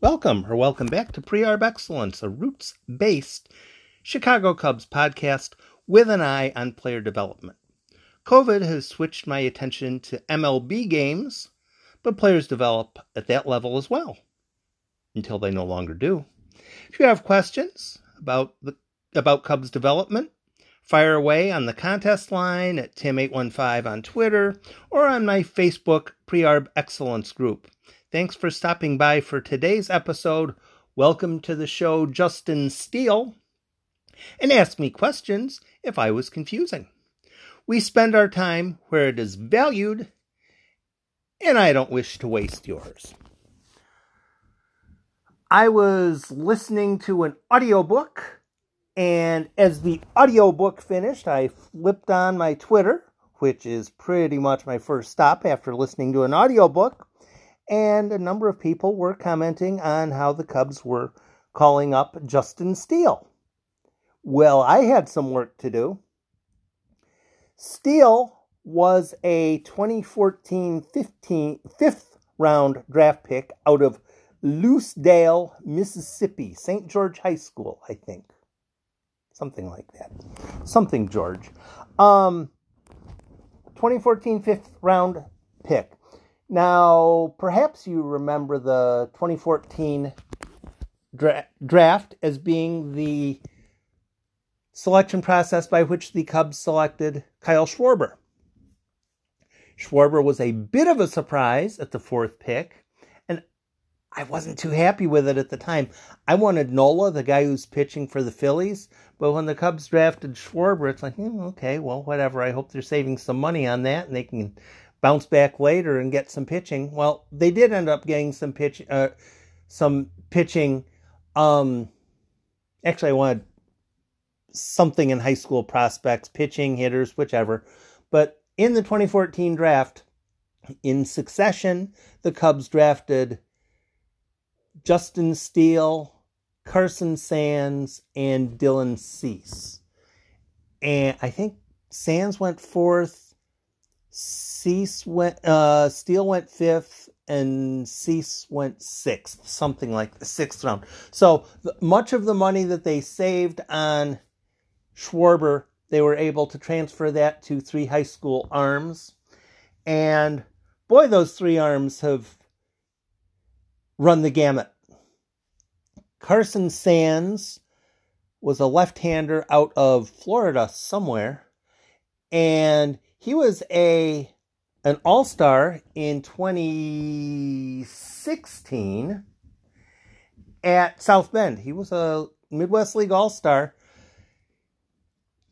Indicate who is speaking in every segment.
Speaker 1: Welcome or welcome back to Pre-Arb Excellence, a roots-based Chicago Cubs podcast with an eye on player development. COVID has switched my attention to MLB games, but players develop at that level as well until they no longer do. If you have questions about the about Cubs development, fire away on the contest line at Tim815 on Twitter or on my Facebook Pre-Arb Excellence group. Thanks for stopping by for today's episode. Welcome to the show, Justin Steele. And ask me questions if I was confusing. We spend our time where it is valued, and I don't wish to waste yours. I was listening to an audiobook, and as the audiobook finished, I flipped on my Twitter, which is pretty much my first stop after listening to an audiobook and a number of people were commenting on how the Cubs were calling up Justin Steele. Well, I had some work to do. Steele was a 2014 15, fifth round draft pick out of Lucedale, Mississippi, St. George High School, I think. Something like that. Something George. Um, 2014 fifth round pick. Now, perhaps you remember the 2014 dra- draft as being the selection process by which the Cubs selected Kyle Schwarber. Schwarber was a bit of a surprise at the fourth pick, and I wasn't too happy with it at the time. I wanted Nola, the guy who's pitching for the Phillies, but when the Cubs drafted Schwarber, it's like, hmm, okay, well, whatever. I hope they're saving some money on that and they can bounce back later and get some pitching. Well, they did end up getting some pitch, uh, some pitching. Um, actually, I wanted something in high school prospects, pitching, hitters, whichever. But in the 2014 draft, in succession, the Cubs drafted Justin Steele, Carson Sands, and Dylan Cease. And I think Sands went fourth, Cease went, uh, Steele went fifth, and Cease went sixth, something like the sixth round. So much of the money that they saved on Schwarber, they were able to transfer that to three high school arms. And boy, those three arms have run the gamut. Carson Sands was a left hander out of Florida somewhere. And he was a an all-star in 2016 at South Bend. He was a Midwest League all-star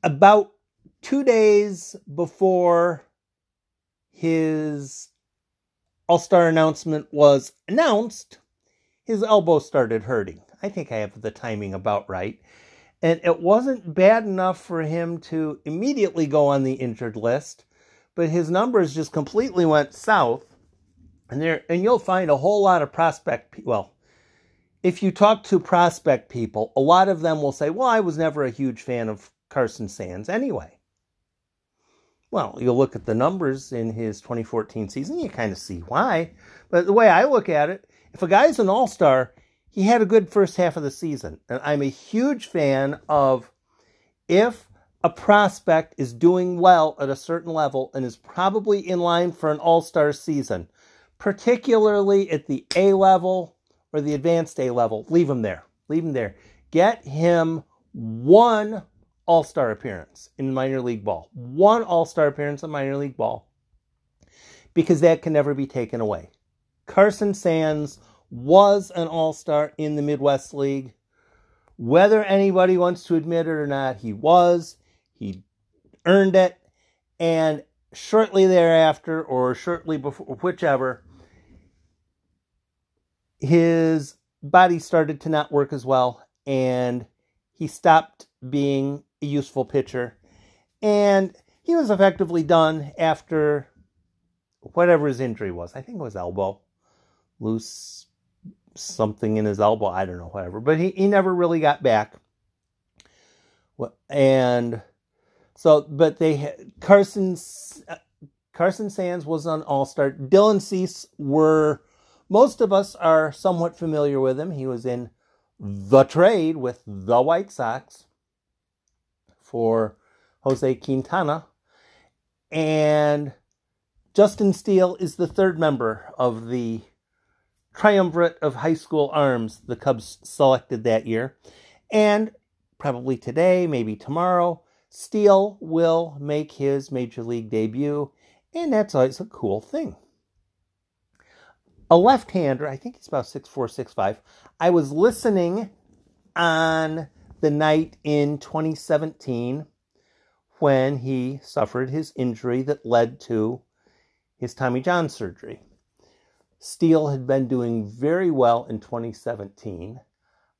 Speaker 1: about 2 days before his all-star announcement was announced, his elbow started hurting. I think I have the timing about right. And it wasn't bad enough for him to immediately go on the injured list, but his numbers just completely went south. And there and you'll find a whole lot of prospect well, if you talk to prospect people, a lot of them will say, "Well, I was never a huge fan of Carson Sands anyway." Well, you'll look at the numbers in his 2014 season, you kind of see why. But the way I look at it, if a guy's an all-star, he had a good first half of the season. And I'm a huge fan of if a prospect is doing well at a certain level and is probably in line for an all star season, particularly at the A level or the advanced A level, leave him there. Leave him there. Get him one all star appearance in minor league ball, one all star appearance in minor league ball, because that can never be taken away. Carson Sands was an all star in the Midwest League. Whether anybody wants to admit it or not, he was. He earned it. And shortly thereafter, or shortly before, whichever, his body started to not work as well. And he stopped being a useful pitcher. And he was effectively done after whatever his injury was. I think it was elbow. Loose something in his elbow. I don't know, whatever. But he, he never really got back. And so, but they Carson uh, Carson Sands was an All Star. Dylan Cease were most of us are somewhat familiar with him. He was in the trade with the White Sox for Jose Quintana. And Justin Steele is the third member of the triumvirate of high school arms the Cubs selected that year. And probably today, maybe tomorrow, Steele will make his major league debut. And that's always a cool thing. A left hander, I think he's about six four, six five. I was listening on the night in 2017 when he suffered his injury that led to his Tommy John surgery. Steele had been doing very well in 2017.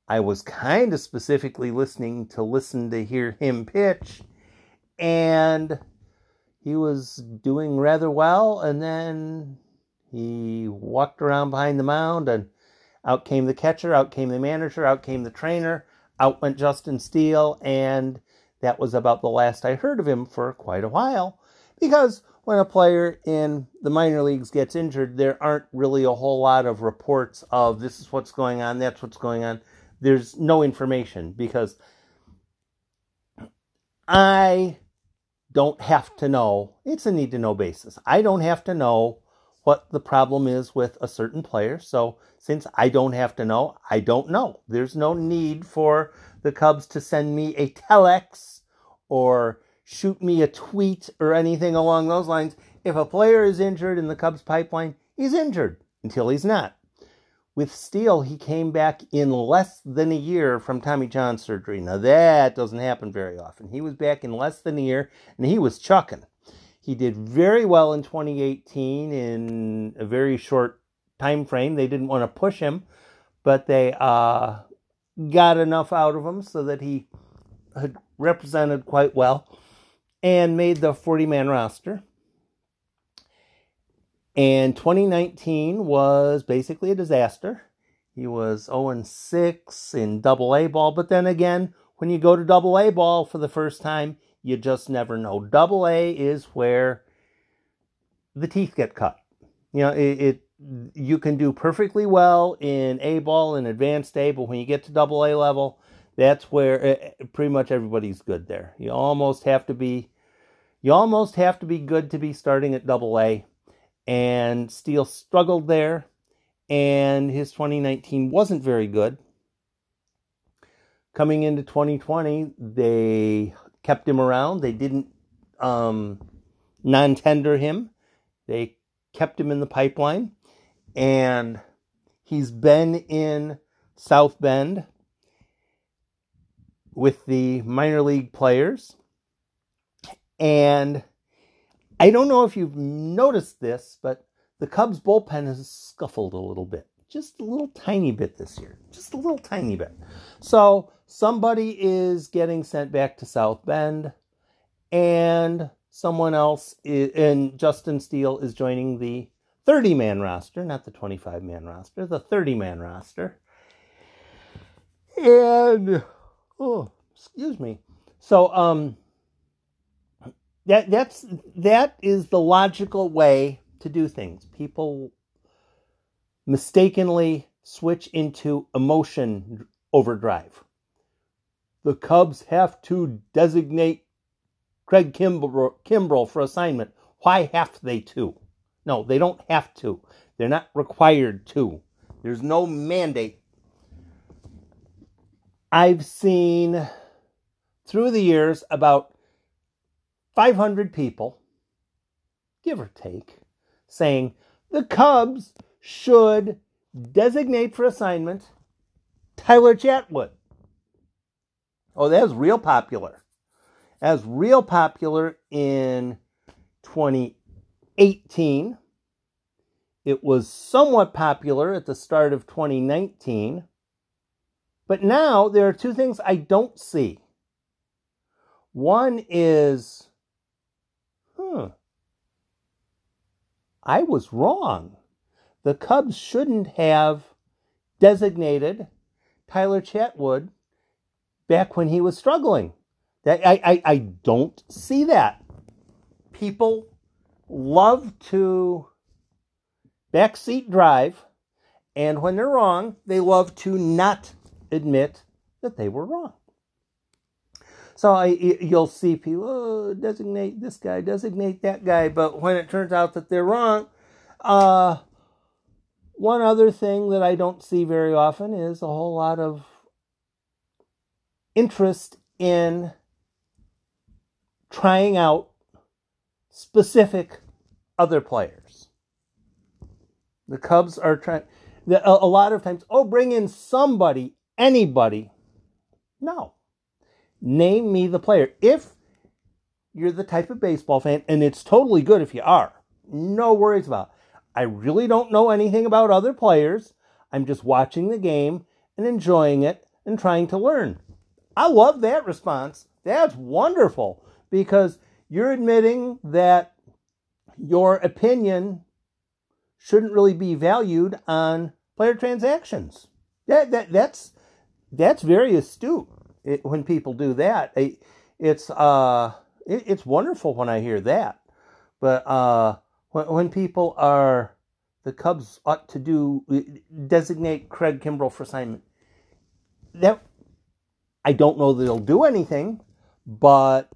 Speaker 1: I was kind of specifically listening to listen to hear him pitch, and he was doing rather well. And then he walked around behind the mound, and out came the catcher, out came the manager, out came the trainer, out went Justin Steele, and that was about the last I heard of him for quite a while. Because when a player in the minor leagues gets injured, there aren't really a whole lot of reports of this is what's going on, that's what's going on. There's no information because I don't have to know. It's a need to know basis. I don't have to know what the problem is with a certain player. So since I don't have to know, I don't know. There's no need for the Cubs to send me a telex or shoot me a tweet or anything along those lines. If a player is injured in the Cubs pipeline, he's injured until he's not. With Steele, he came back in less than a year from Tommy John surgery. Now, that doesn't happen very often. He was back in less than a year, and he was chucking. He did very well in 2018 in a very short time frame. They didn't want to push him, but they uh, got enough out of him so that he had represented quite well and made the 40 man roster. And 2019 was basically a disaster. He was 0 6 in double A ball, but then again, when you go to double A ball for the first time, you just never know. Double A is where the teeth get cut. You know, it, it you can do perfectly well in A ball and advanced A, but when you get to double A level, that's where it, eh, pretty much everybody's good there. You almost have to be you almost have to be good to be starting at double A. And Steele struggled there, and his 2019 wasn't very good. Coming into 2020, they kept him around. They didn't um, non tender him, they kept him in the pipeline. And he's been in South Bend with the minor league players. And I don't know if you've noticed this, but the Cubs bullpen has scuffled a little bit. Just a little tiny bit this year. Just a little tiny bit. So somebody is getting sent back to South Bend, and someone else, is, and Justin Steele is joining the 30 man roster, not the 25 man roster, the 30 man roster. And, oh, excuse me. So, um, that that's that is the logical way to do things. People mistakenly switch into emotion overdrive the Cubs have to designate Craig Kimbrel, for assignment. Why have they to? No, they don't have to. They're not required to. There's no mandate. I've seen through the years about 500 people, give or take, saying the Cubs should designate for assignment Tyler Chatwood. Oh, that was real popular. As real popular in 2018. It was somewhat popular at the start of 2019. But now there are two things I don't see. One is, huh, I was wrong. The Cubs shouldn't have designated Tyler Chatwood back when he was struggling. I, I, I don't see that. People love to backseat drive. And when they're wrong, they love to not admit that they were wrong. So I, you'll see people oh, designate this guy, designate that guy, but when it turns out that they're wrong, uh, one other thing that I don't see very often is a whole lot of interest in trying out specific other players. The Cubs are trying, a lot of times, oh, bring in somebody, anybody. No. Name me the player. If you're the type of baseball fan, and it's totally good if you are, no worries about. It. I really don't know anything about other players. I'm just watching the game and enjoying it and trying to learn. I love that response. That's wonderful because you're admitting that your opinion shouldn't really be valued on player transactions. That, that that's that's very astute it, when people do that. It, it's uh it, it's wonderful when I hear that. But uh when when people are the Cubs ought to do designate Craig Kimbrel for assignment. That I don't know that he'll do anything, but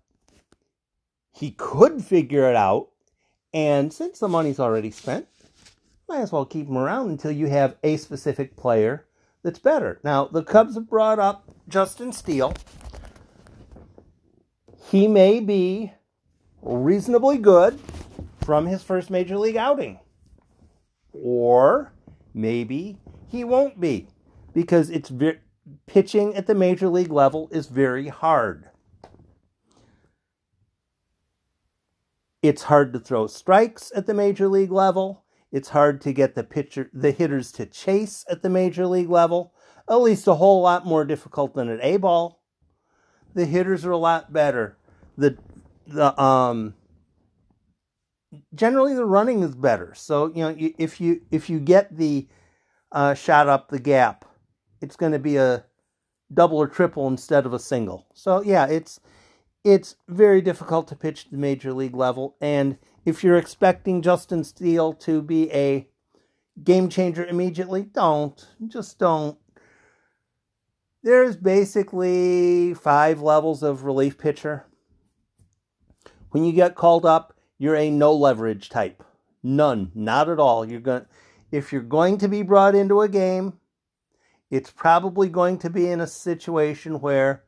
Speaker 1: he could figure it out. And since the money's already spent, might as well keep him around until you have a specific player that's better. Now, the Cubs have brought up Justin Steele. He may be reasonably good from his first major league outing. Or maybe he won't be because it's very pitching at the major league level is very hard. It's hard to throw strikes at the major league level. It's hard to get the pitcher the hitters to chase at the major league level. At least a whole lot more difficult than at A ball. The hitters are a lot better. The the um generally the running is better. So you know if you if you get the uh, shot up the gap, it's going to be a double or triple instead of a single. So yeah, it's it's very difficult to pitch the major league level. And if you're expecting Justin Steele to be a game changer immediately, don't just don't. There's basically five levels of relief pitcher. When you get called up, you're a no leverage type. None, not at all. You're going if you're going to be brought into a game, it's probably going to be in a situation where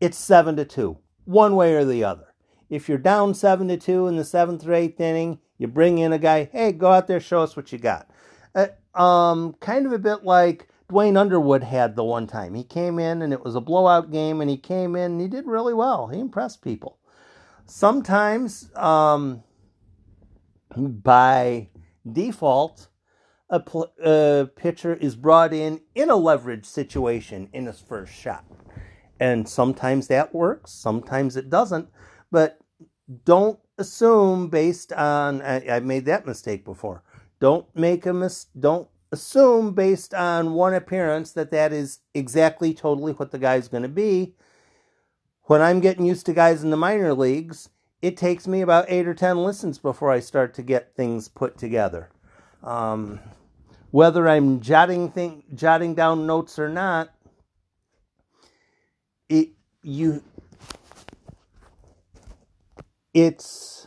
Speaker 1: it's 7 to 2, one way or the other. If you're down 7 to 2 in the 7th or 8th inning, you bring in a guy, "Hey, go out there, show us what you got." Uh, um kind of a bit like Duane Underwood had the one time. He came in and it was a blowout game and he came in and he did really well. He impressed people sometimes um, by default, a, pl- a, pitcher is brought in in a leverage situation in his first shot. And sometimes that works, sometimes it doesn't. But don't assume based on, I, have made that mistake before. Don't make a mis- don't assume based on one appearance that that is exactly totally what the guy's going to be when I'm getting used to guys in the minor leagues, it takes me about eight or ten listens before I start to get things put together. Um, whether I'm jotting thing, jotting down notes or not, it you it's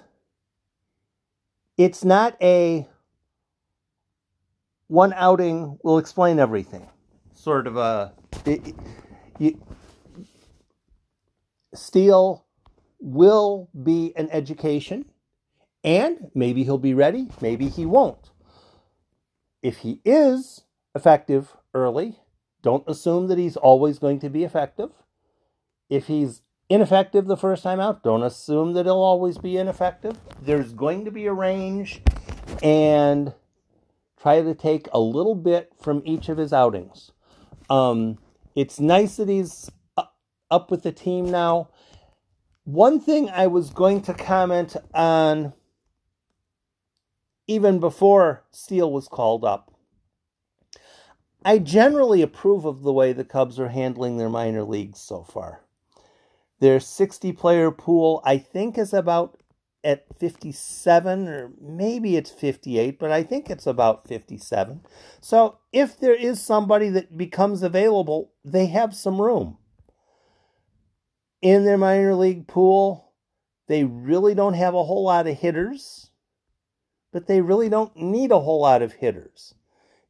Speaker 1: it's not a one outing will explain everything sort of a it, you, Steele will be an education, and maybe he'll be ready, maybe he won't. If he is effective early, don't assume that he's always going to be effective. If he's ineffective the first time out, don't assume that he'll always be ineffective. There's going to be a range, and try to take a little bit from each of his outings. Um, it's nice that he's up with the team now. One thing I was going to comment on even before Steele was called up. I generally approve of the way the Cubs are handling their minor leagues so far. Their 60 player pool, I think, is about at 57 or maybe it's 58, but I think it's about 57. So if there is somebody that becomes available, they have some room. In their minor league pool, they really don't have a whole lot of hitters, but they really don't need a whole lot of hitters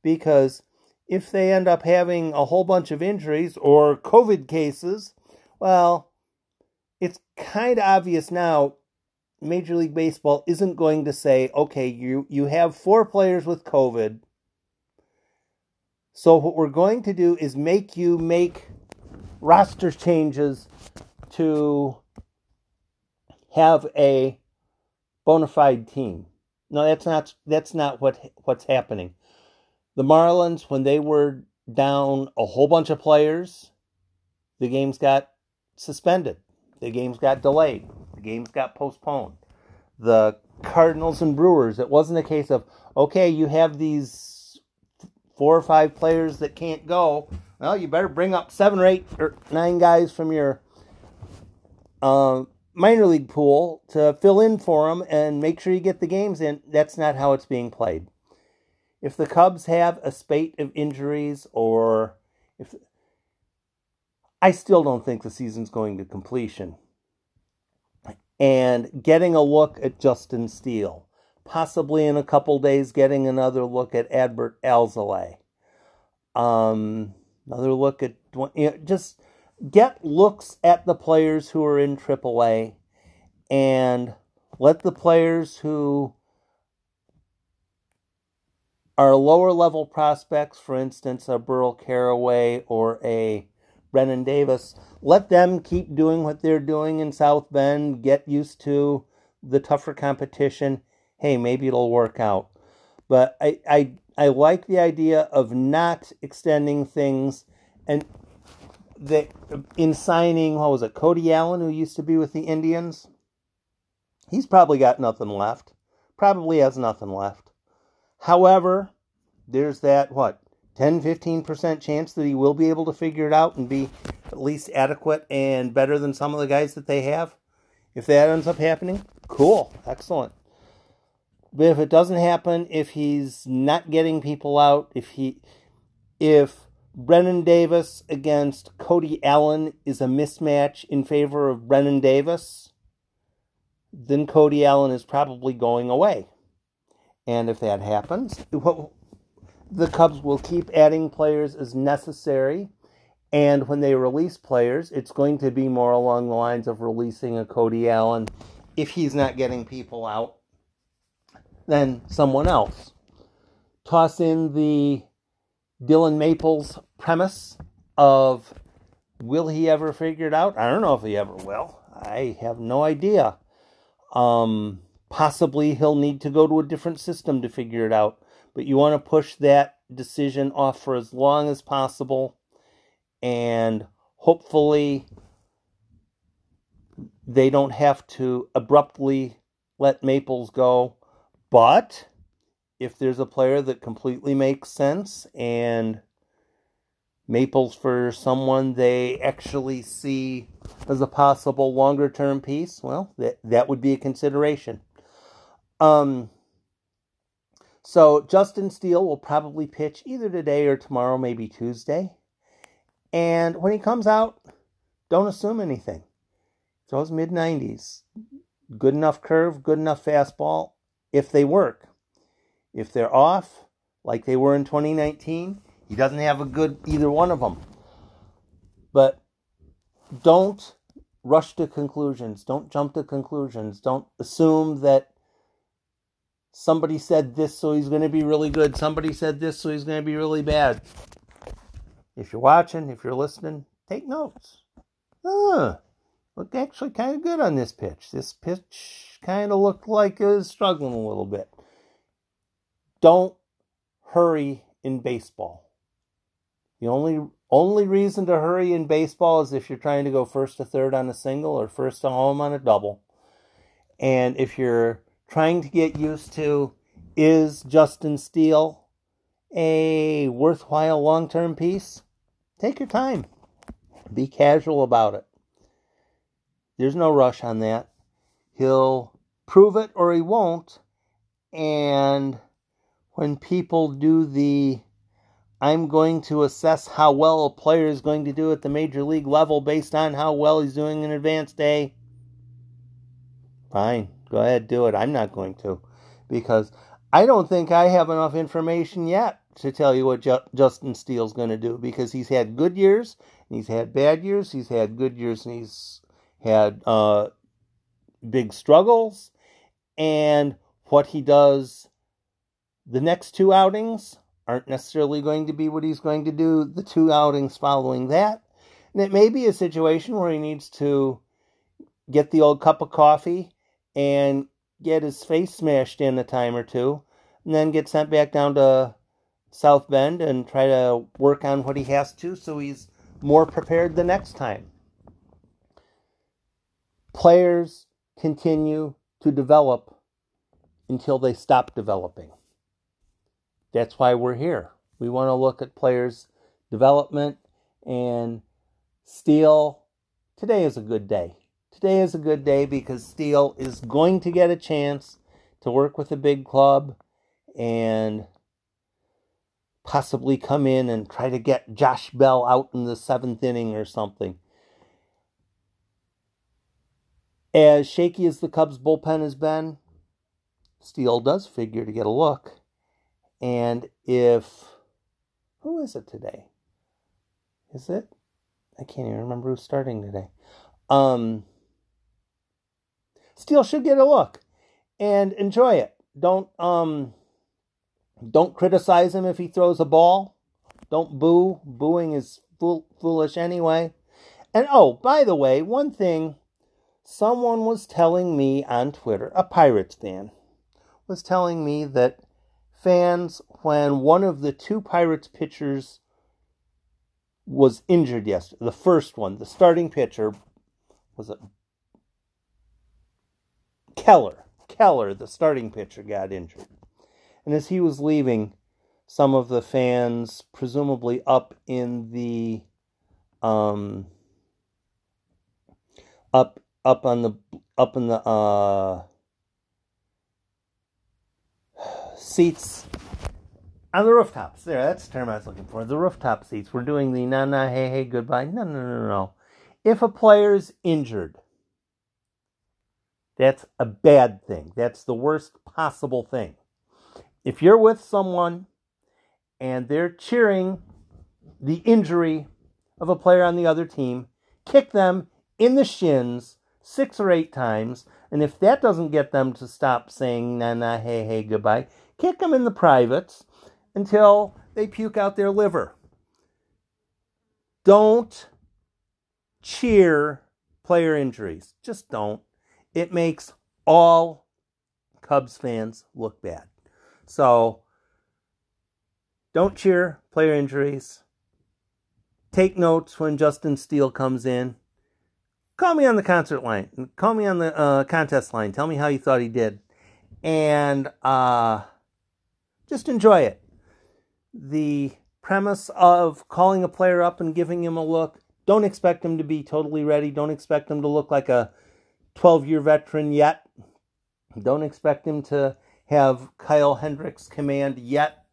Speaker 1: because if they end up having a whole bunch of injuries or COVID cases, well, it's kind of obvious now Major League Baseball isn't going to say, okay, you, you have four players with COVID. So what we're going to do is make you make roster changes to have a bona fide team. No, that's not that's not what what's happening. The Marlins, when they were down a whole bunch of players, the games got suspended. The games got delayed. The games got postponed. The Cardinals and Brewers, it wasn't a case of, okay, you have these four or five players that can't go. Well, you better bring up seven or eight or nine guys from your uh, minor league pool to fill in for them and make sure you get the games in. That's not how it's being played. If the Cubs have a spate of injuries or if I still don't think the season's going to completion and getting a look at Justin Steele. Possibly in a couple days, getting another look at Adbert Alzolay. Um, another look at you know, just get looks at the players who are in AAA and let the players who are lower level prospects, for instance, a Burl Carraway or a Brennen Davis, let them keep doing what they're doing in South Bend, get used to the tougher competition. Hey, maybe it'll work out. But I, I, I like the idea of not extending things and the, in signing, what was it, Cody Allen, who used to be with the Indians? He's probably got nothing left. Probably has nothing left. However, there's that, what, 10 15% chance that he will be able to figure it out and be at least adequate and better than some of the guys that they have. If that ends up happening, cool, excellent. But if it doesn't happen, if he's not getting people out, if he if Brennen Davis against Cody Allen is a mismatch in favor of Brennen Davis, then Cody Allen is probably going away. And if that happens, what the Cubs will keep adding players as necessary. And when they release players, it's going to be more along the lines of releasing a Cody Allen if he's not getting people out than someone else. Toss in the Dillon Maples premise of will he ever figure it out? I don't know if he ever will. I have no idea. Um, possibly he'll need to go to a different system to figure it out but you want to push that decision off for as long as possible and hopefully they don't have to abruptly let Maples go. But if there's a player that completely makes sense and Maples for someone they actually see as a possible longer term piece, well, that, that would be a consideration. Um, so Justin Steele will probably pitch either today or tomorrow, maybe Tuesday. And when he comes out, don't assume anything. Throws mid 90s. Good enough curve, good enough fastball if they work. If they're off, like they were in 2019, he doesn't have a good either one of them. But don't rush to conclusions. Don't jump to conclusions. Don't assume that somebody said this, so he's going to be really good. Somebody said this, so he's going to be really bad. If you're watching, if you're listening, take notes. Huh. Looked actually kind of good on this pitch. This pitch kind of looked like it was struggling a little bit. Don't hurry in baseball. The only only reason to hurry in baseball is if you're trying to go first to third on a single or first to home on a double. And if you're trying to get used to is Justin Steele a worthwhile long term piece? Take your time. Be casual about it. There's no rush on that. He'll prove it or he won't. And when people do the I'm going to assess how well a player is going to do at the major league level based on how well he's doing in advanced A. Fine, go ahead, do it. I'm not going to because I don't think I have enough information yet to tell you what Ju- Justin Steele's going to do because he's had good years and he's had bad years. He's had good years and he's had uh, big struggles. And what he does the next two outings aren't necessarily going to be what he's going to do the two outings following that. And it may be a situation where he needs to get the old cup of coffee and get his face smashed in a time or two, and then get sent back down to South Bend and try to work on what he has to so he's more prepared the next time. Players continue to develop until they stop developing. That's why we're here. We want to look at players' development and Steele. Today is a good day. Today is a good day because Steele is going to get a chance to work with a big club and possibly come in and try to get Josh Bell out in the seventh inning or something. As shaky as the Cubs bullpen has been, Steele does figure to get a look. And if who is it today? Is it? I can't even remember who's starting today. Um Steele should get a look and enjoy it. Don't um don't criticize him if he throws a ball. Don't boo. Booing is fool- foolish anyway. And oh, by the way, one thing someone was telling me on Twitter, a Pirates fan, was telling me that fans when one of the two Pirates pitchers was injured yesterday. The first one, the starting pitcher, was it Keller? Keller, the starting pitcher, got injured. And as he was leaving, some of the fans, presumably up in the um, up up on the up in the uh, seats on the rooftops. There, that's the term I was looking for. The rooftop seats. We're doing the na na hey hey goodbye. No no no no. If a player's injured, that's a bad thing. That's the worst possible thing. If you're with someone and they're cheering the injury of a player on the other team, kick them in the shins six or eight times. And if that doesn't get them to stop saying na na hey hey goodbye, kick them in the privates until they puke out their liver. Don't cheer player injuries. Just don't. It makes all Cubs fans look bad. So don't cheer player injuries. Take notes when Justin Steele comes in. Call me on the concert line. Call me on the uh, contest line. Tell me how you thought he did. And uh, just enjoy it. The premise of calling a player up and giving him a look, don't expect him to be totally ready. Don't expect him to look like a 12 year veteran yet. Don't expect him to have Kyle Hendricks command yet.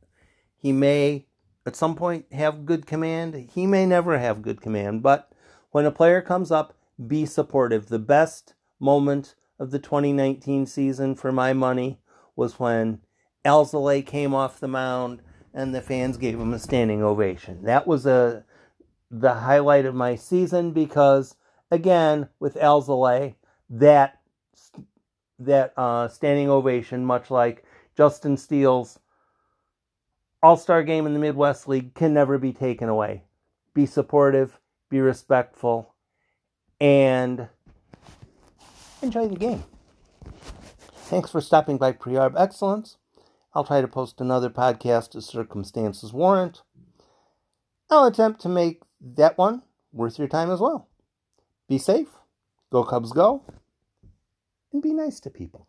Speaker 1: He may at some point have good command. He may never have good command. But when a player comes up, be supportive. The best moment of the 2019 season for my money was when Alzolay came off the mound and the fans gave him a standing ovation. That was a the highlight of my season because again with Alzolay that that uh, standing ovation, much like Justin Steele's All Star game in the Midwest League, can never be taken away. Be supportive, be respectful, and enjoy the game. Thanks for stopping by Pre-Arb Excellence. I'll try to post another podcast as circumstances warrant. I'll attempt to make that one worth your time as well. Be safe, go Cubs go, and be nice to people.